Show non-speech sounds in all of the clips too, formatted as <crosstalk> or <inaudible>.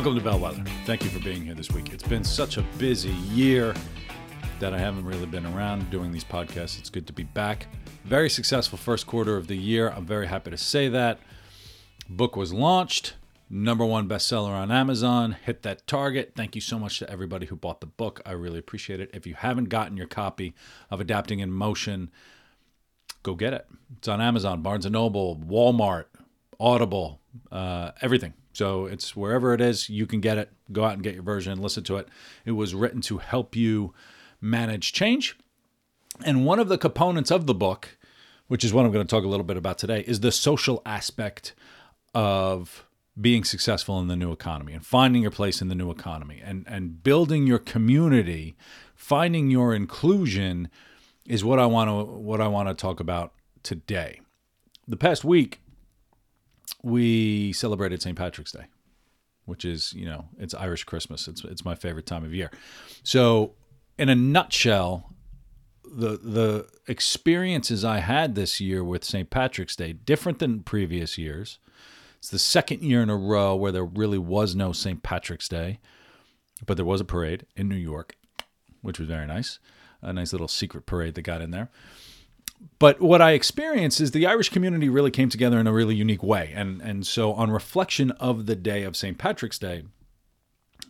Welcome to Bellwether. Thank you for being here this week. It's been such a busy year that I haven't really been around doing these podcasts. It's good to be back. Very successful first quarter of the year. I'm very happy to say that. Book was launched, number one bestseller on Amazon, hit that target. Thank you so much to everybody who bought the book. I really appreciate it. If you haven't gotten your copy of Adapting in Motion, go get it. It's on Amazon, Barnes and Noble, Walmart, Audible, uh, everything. So it's wherever it is, you can get it. Go out and get your version, and listen to it. It was written to help you manage change. And one of the components of the book, which is what I'm going to talk a little bit about today, is the social aspect of being successful in the new economy and finding your place in the new economy and, and building your community, finding your inclusion is what I want to what I want to talk about today. The past week, we celebrated St. Patrick's Day, which is, you know, it's Irish Christmas. It's it's my favorite time of year. So, in a nutshell, the the experiences I had this year with St. Patrick's Day different than previous years. It's the second year in a row where there really was no St. Patrick's Day, but there was a parade in New York, which was very nice. A nice little secret parade that got in there but what I experienced is the Irish community really came together in a really unique way. And, and so, on reflection of the day of St. Patrick's Day,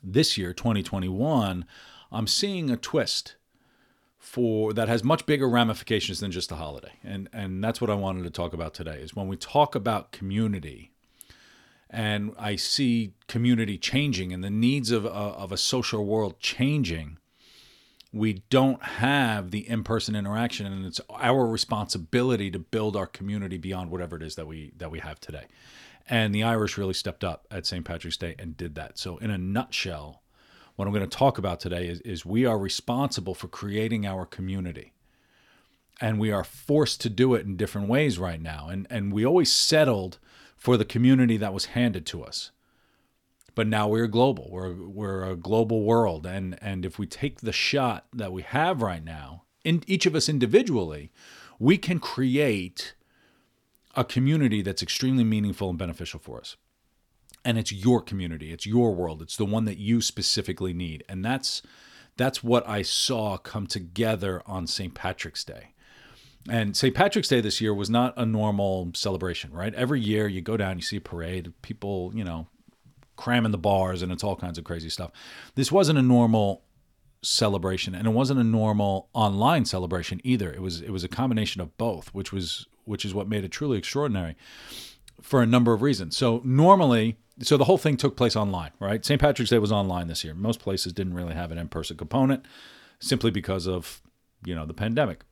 this year, 2021, I'm seeing a twist for that has much bigger ramifications than just a holiday. And, and that's what I wanted to talk about today is when we talk about community and I see community changing and the needs of, uh, of a social world changing we don't have the in-person interaction and it's our responsibility to build our community beyond whatever it is that we that we have today. And the irish really stepped up at st patrick's day and did that. So in a nutshell what i'm going to talk about today is, is we are responsible for creating our community. And we are forced to do it in different ways right now. And and we always settled for the community that was handed to us but now we're global. We're we're a global world, and and if we take the shot that we have right now, in each of us individually, we can create a community that's extremely meaningful and beneficial for us. And it's your community, it's your world, it's the one that you specifically need, and that's that's what I saw come together on St. Patrick's Day. And St. Patrick's Day this year was not a normal celebration, right? Every year you go down, you see a parade, people, you know, cramming the bars and it's all kinds of crazy stuff. This wasn't a normal celebration and it wasn't a normal online celebration either. It was it was a combination of both, which was which is what made it truly extraordinary for a number of reasons. So normally so the whole thing took place online, right? St. Patrick's Day was online this year. Most places didn't really have an in-person component simply because of, you know, the pandemic.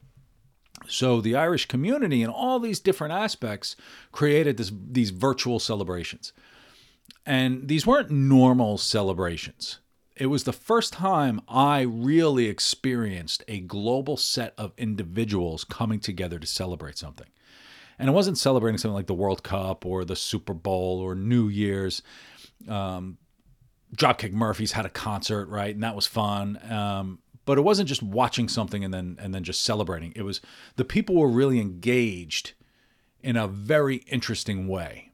So the Irish community and all these different aspects created this these virtual celebrations. And these weren't normal celebrations. It was the first time I really experienced a global set of individuals coming together to celebrate something. And it wasn't celebrating something like the World Cup or the Super Bowl or New Year's. Um, Dropkick Murphys had a concert, right? And that was fun. Um, but it wasn't just watching something and then and then just celebrating. It was the people were really engaged in a very interesting way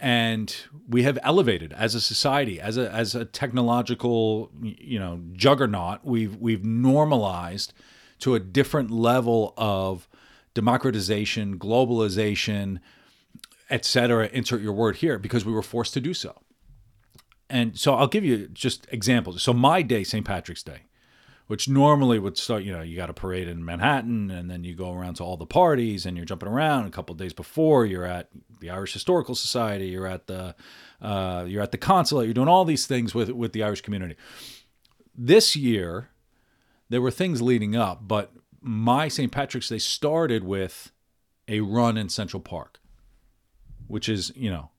and we have elevated as a society as a as a technological you know juggernaut we've we've normalized to a different level of democratization globalization etc insert your word here because we were forced to do so. And so i'll give you just examples. So my day st patrick's day which normally would start, you know, you got a parade in Manhattan and then you go around to all the parties and you're jumping around. A couple days before, you're at the Irish Historical Society, you're at the uh, you're at the consulate, you're doing all these things with with the Irish community. This year, there were things leading up, but my St. Patrick's Day started with a run in Central Park, which is, you know,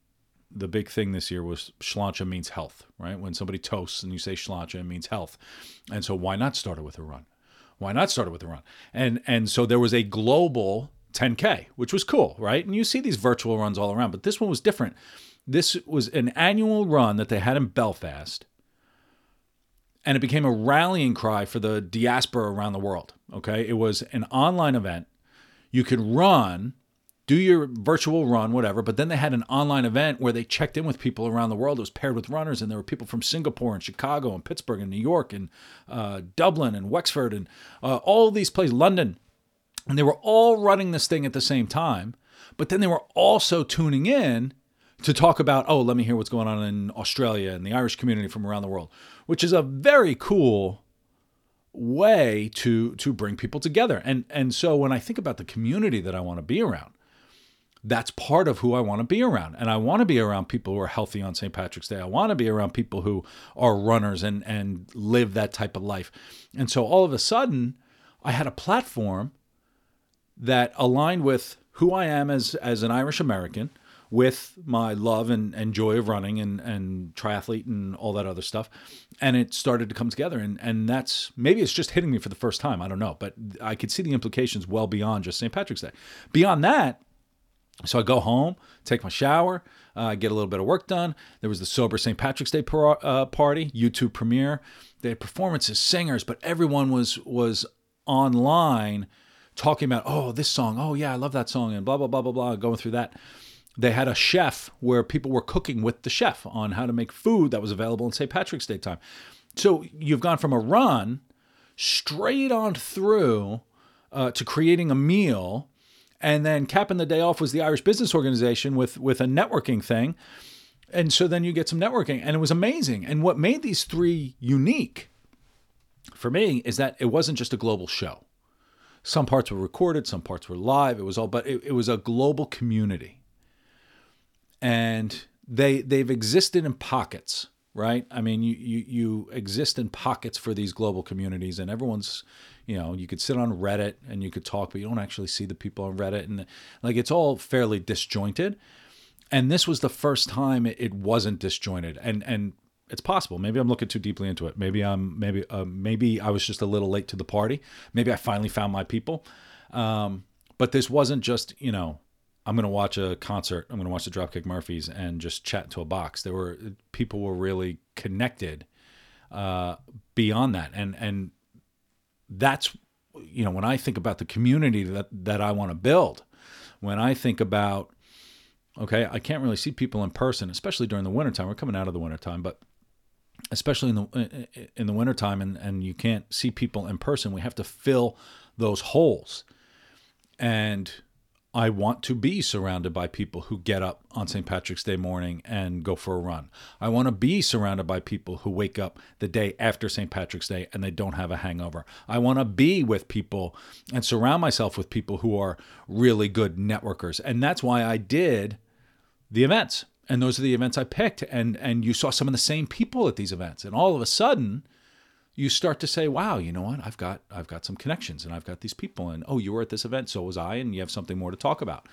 the big thing this year was Sláinte means health, right? When somebody toasts and you say Sláinte, it means health. And so why not start it with a run? Why not start it with a run? And and so there was a global 10K, which was cool, right? And you see these virtual runs all around, but this one was different. This was an annual run that they had in Belfast, and it became a rallying cry for the diaspora around the world. Okay, it was an online event. You could run, do your virtual run, whatever, but then they had an online event where they checked in with people around the world. It was paired with runners, and there were people from Singapore and Chicago and Pittsburgh and New York and uh, Dublin and Wexford and uh, all these places, London and they were all running this thing at the same time, but then they were also tuning in to talk about, oh, let me hear what's going on in Australia and the Irish community from around the world, which is a very cool way to to bring people together. And and so when I think about the community that I want to be around, that's part of who I want to be around. And I want to be around people who are healthy on St. Patrick's Day. I want to be around people who are runners and and live that type of life. And so all of a sudden, I had a platform that aligned with who I am as as an Irish American, with my love and, and joy of running and, and triathlete and all that other stuff. And it started to come together. And, and that's maybe it's just hitting me for the first time. I don't know. But I could see the implications well beyond just St. Patrick's Day. Beyond that, so I go home, take my shower, uh, get a little bit of work done. There was the Sober St. Patrick's Day par- uh, party, YouTube premiere. They had performances, singers, but everyone was was online talking about, oh, this song, oh yeah, I love that song, and blah blah blah blah blah, going through that. They had a chef where people were cooking with the chef on how to make food that was available in St. Patrick's Day time. So you've gone from a run straight on through uh, to creating a meal, and then capping the day off was the Irish Business Organization with with a networking thing. And so then you get some networking, and it was amazing. And what made these three unique for me is that it wasn't just a global show. Some parts were recorded, some parts were live. It was all, but it, it was a global community, and they they've existed in pockets, right? I mean, you you you exist in pockets for these global communities, and everyone's, you know, you could sit on Reddit and you could talk, but you don't actually see the people on Reddit, and like it's all fairly disjointed. And this was the first time it, wasn't disjointed, and and it's possible. Maybe I'm looking too deeply into it. Maybe I'm maybe uh, maybe I was just a little late to the party. Maybe I finally found my people. Um, but this wasn't just you know I'm going to watch a concert. I'm going to watch the Dropkick Murphys and just chat to a box. There were people were really connected uh, beyond that, and and that's you know when I think about the community that that I want to build, when I think about okay, I can't really see people in person, especially during the wintertime. We're coming out of the wintertime, but especially in the in the wintertime and, and you can't see people in person we have to fill those holes and i want to be surrounded by people who get up on st patrick's day morning and go for a run. I want to be surrounded by people who wake up the day after st patrick's day and they don't have a hangover. I want to be with people and surround myself with people who are really good networkers. And that's why i did the events. And those are the events I picked. And and you saw some of the same people at these events. And all of a sudden you start to say wow you know what I've got I've got some connections and I've got these people and oh you were at this event so was I and you have something more to talk about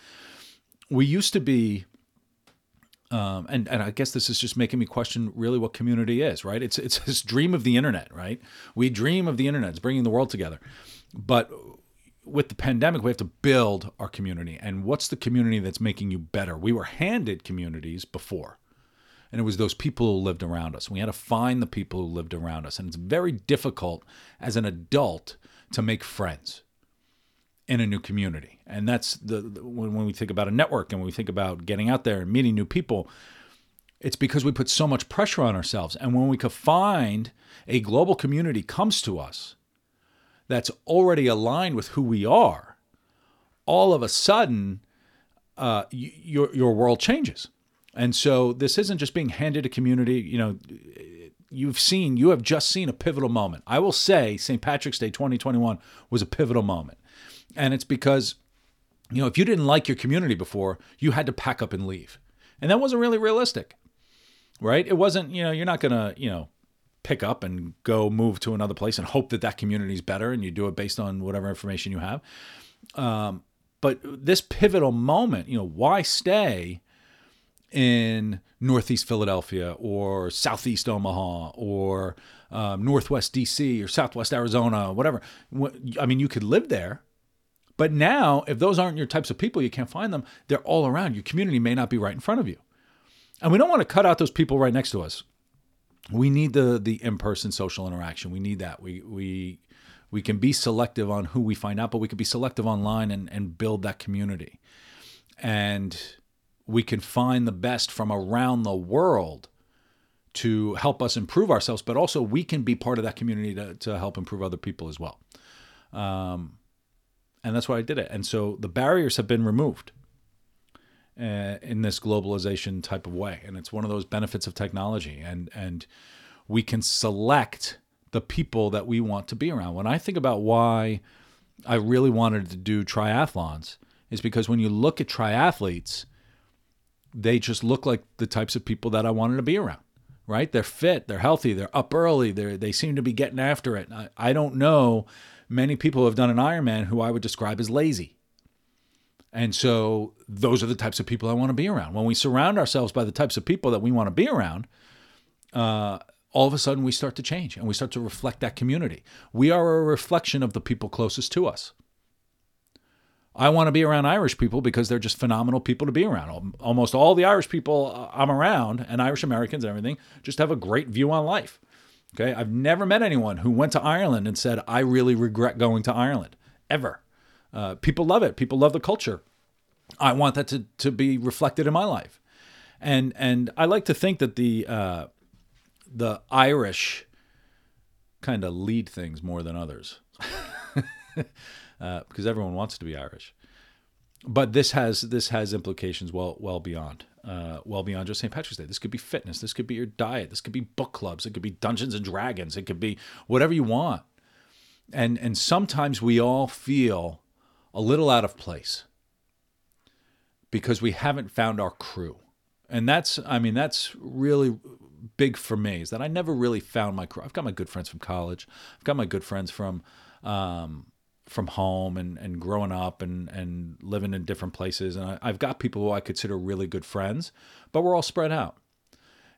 we used to be um, and and I guess this is just making me question really what community is, right? It's it's this dream of the internet, right? We dream of the internet, it's bringing the world together, but with the pandemic, we have to build our community. And what's the community that's making you better? We were handed communities before, and it was those people who lived around us. We had to find the people who lived around us. And it's very difficult as an adult to make friends in a new community. And that's the, the when, when we think about a network and when we think about getting out there and meeting new people, it's because we put so much pressure on ourselves. And when we could find a global community comes to us that's already aligned with who we are, all of a sudden, uh, y- your your world changes. And so this isn't just being handed a community. You know, you've seen, you have just seen a pivotal moment. I will say, St. Patrick's Day 2021 was a pivotal moment, and it's because, you know, if you didn't like your community before, you had to pack up and leave, and that wasn't really realistic, right? It wasn't. You know, you're not gonna, you know pick up and go move to another place and hope that that community is better and you do it based on whatever information you have um, but this pivotal moment you know why stay in Northeast Philadelphia or Southeast Omaha or um, Northwest DC or Southwest Arizona, whatever. I mean, you could live there. But now, if those aren't your types of people, you can't find them, they're all around. Your community may not be right in front of you. And we don't want to cut out those people right next to us. We need the the in-person social interaction. We need that. We we we can be selective on who we find out, but we can be selective online and, and build that community. And we can find the best from around the world to help us improve ourselves, but also we can be part of that community to, to help improve other people as well. Um, and that's why I did it. And so the barriers have been removed uh, in this globalization type of way, and it's one of those benefits of technology. And and we can select the people that we want to be around. When I think about why I really wanted to do triathlons, is because when you look at triathletes, they just look like the types of people that I wanted to be around. Right? They're fit, they're healthy, they're up early, they they seem to be getting after it. I, I don't know many people who have done an Ironman who I would describe as lazy. And so those are the types of people I want to be around. When we surround ourselves by the types of people that we want to be around, uh, all of a sudden we start to change and we start to reflect that community. We are a reflection of the people closest to us. I want to be around Irish people because they're just phenomenal people to be around. Almost all the Irish people uh, I'm around, and Irish Americans and everything, just have a great view on life. Okay. I've never met anyone who went to Ireland and said, I really regret going to Ireland, ever. Uh, people love it. People love the culture. I want that to, to be reflected in my life. And, and I like to think that the, uh, the Irish kind of lead things more than others. <laughs> uh, because everyone wants to be Irish. But this has this has implications well well beyond uh, well beyond just St. Patrick's Day. This could be fitness. This could be your diet. This could be book clubs. It could be Dungeons and Dragons. It could be whatever you want. And and sometimes we all feel a little out of place because we haven't found our crew. And that's I mean that's really big for me is that I never really found my crew. I've got my good friends from college. I've got my good friends from um, from home and, and growing up and, and living in different places. And I, have got people who I consider really good friends, but we're all spread out.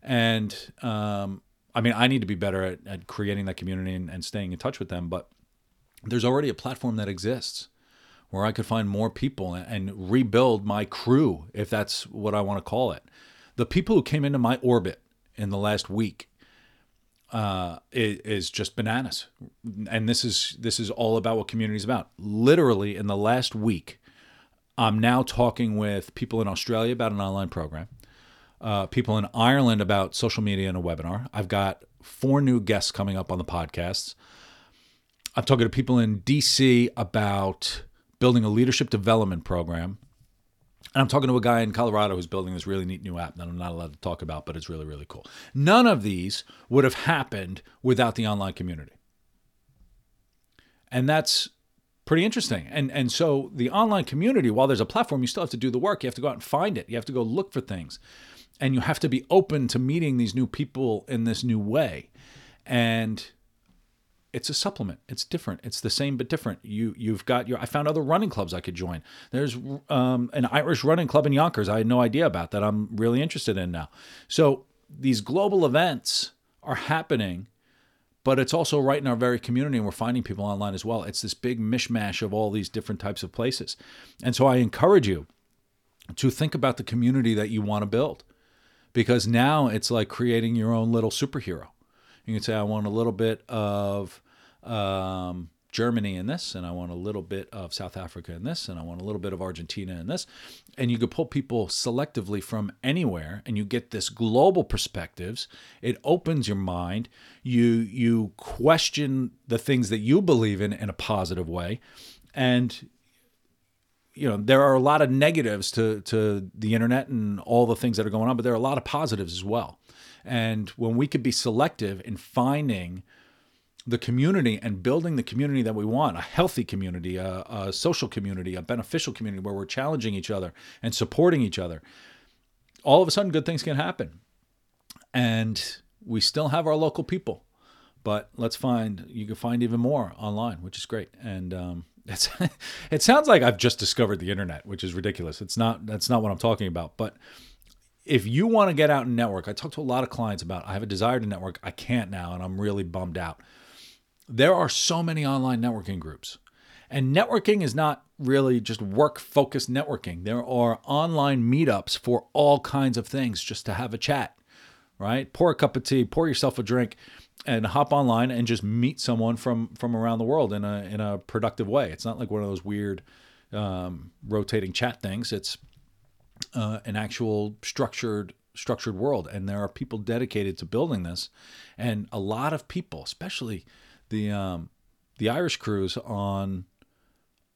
And um, I mean, I need to be better at, at creating that community and, and staying in touch with them. But there's already a platform that exists where I could find more people and, and rebuild my crew, if that's what I want to call it. The people who came into my orbit in the last week uh, is, just bananas. And this is this is all about what community is about. Literally, in the last week, I'm now talking with people in Australia about an online program, uh, people in Ireland about social media and a webinar. I've got four new guests coming up on the podcasts. I'm talking to people in DC about building a leadership development program and I'm talking to a guy in Colorado who's building this really neat new app that I'm not allowed to talk about, but it's really, really cool. None of these would have happened without the online community. And that's pretty interesting. And and so the online community, while there's a platform, you still have to do the work. You have to go out and find it. You have to go look for things. And you have to be open to meeting these new people in this new way. And it's a supplement. It's different. It's the same but different. You you've got your. I found other running clubs I could join. There's um, an Irish running club in Yonkers. I had no idea about that. I'm really interested in now. So these global events are happening, but it's also right in our very community, and we're finding people online as well. It's this big mishmash of all these different types of places, and so I encourage you to think about the community that you want to build, because now it's like creating your own little superhero you can say, I want a little bit of um, Germany in this, and I want a little bit of South Africa in this, and I want a little bit of Argentina in this. And you could pull people selectively from anywhere, and you get this global perspectives. It opens your mind. You you question the things that you believe in in a positive way, and you know there are a lot of negatives to to the internet and all the things that are going on, but there are a lot of positives as well. And when we could be selective in finding the community and building the community that we want a healthy community, a, a, social community, a beneficial community where we're challenging each other and supporting each other, all of a sudden good things can happen. And we still have our local people, but let's find, you can find even more online, which is great. And, um, <laughs> it's, it sounds like I've just discovered the internet, which is ridiculous. It's not, that's not what I'm talking about, but if you want to get out and network, I talk to a lot of clients about I have a desire to network. I can't now, and I'm really bummed out. There are so many online networking groups. And networking is not really just work focused networking. There are online meetups for all kinds of things just to have a chat, right? Pour a cup of tea, pour yourself a drink, and hop online and just meet someone from from around the world in a in a productive way. It's not like one of those weird um, rotating chat things. It's uh, an actual structured structured world, and there are people dedicated to building this, and a lot of people, especially the um, the Irish crews on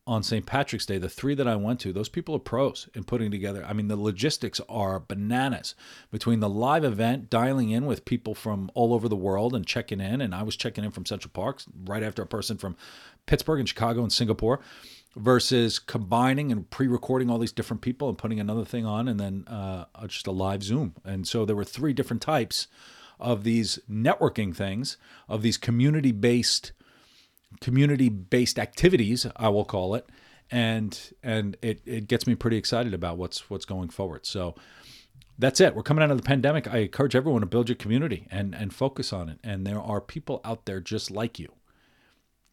on St. Patrick's Day, the three that I went to, those people are pros in putting together. I mean, the logistics are bananas between the live event, dialing in with people from all over the world and checking in. And I was checking in from Central Park right after a person from Pittsburgh and Chicago and Singapore versus combining and pre-recording all these different people and putting another thing on and then uh, just a live zoom and so there were three different types of these networking things of these community-based community-based activities i will call it and and it, it gets me pretty excited about what's what's going forward. So that's it. We're coming out of the pandemic. I encourage everyone to build your community and and focus on it. And there are people out there just like you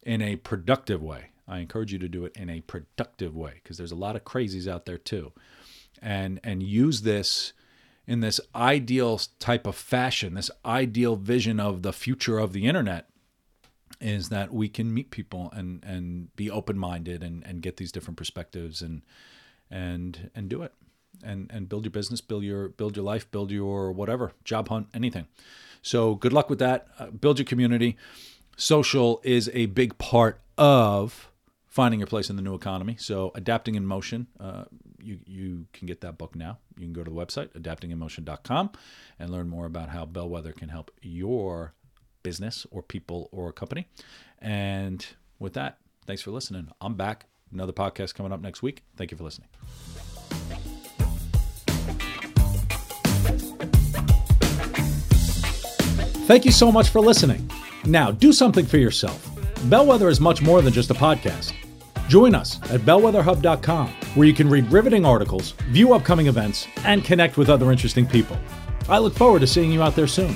in a productive way. I encourage you to do it in a productive way because there's a lot of crazies out there too. And and use this in this ideal type of fashion, this ideal vision of the future of the internet is that we can meet people and and be open-minded and and get these different perspectives and and and do it. And and build your business build your build your life build your whatever job hunt anything. So good luck with that. Uh, build your community. Social is a big part of finding your place in the new economy. So, Adapting in Motion, uh, you, you can get that book now. You can go to the website, adaptinginmotion.com, and learn more about how Bellwether can help your business or people or company. And with that, thanks for listening. I'm back. Another podcast coming up next week. Thank you for listening. Thank you so much for listening. Now, do something for yourself. Bellwether is much more than just a podcast. Join us at bellwetherhub.com, where you can read riveting articles, view upcoming events, and connect with other interesting people. I look forward to seeing you out there soon.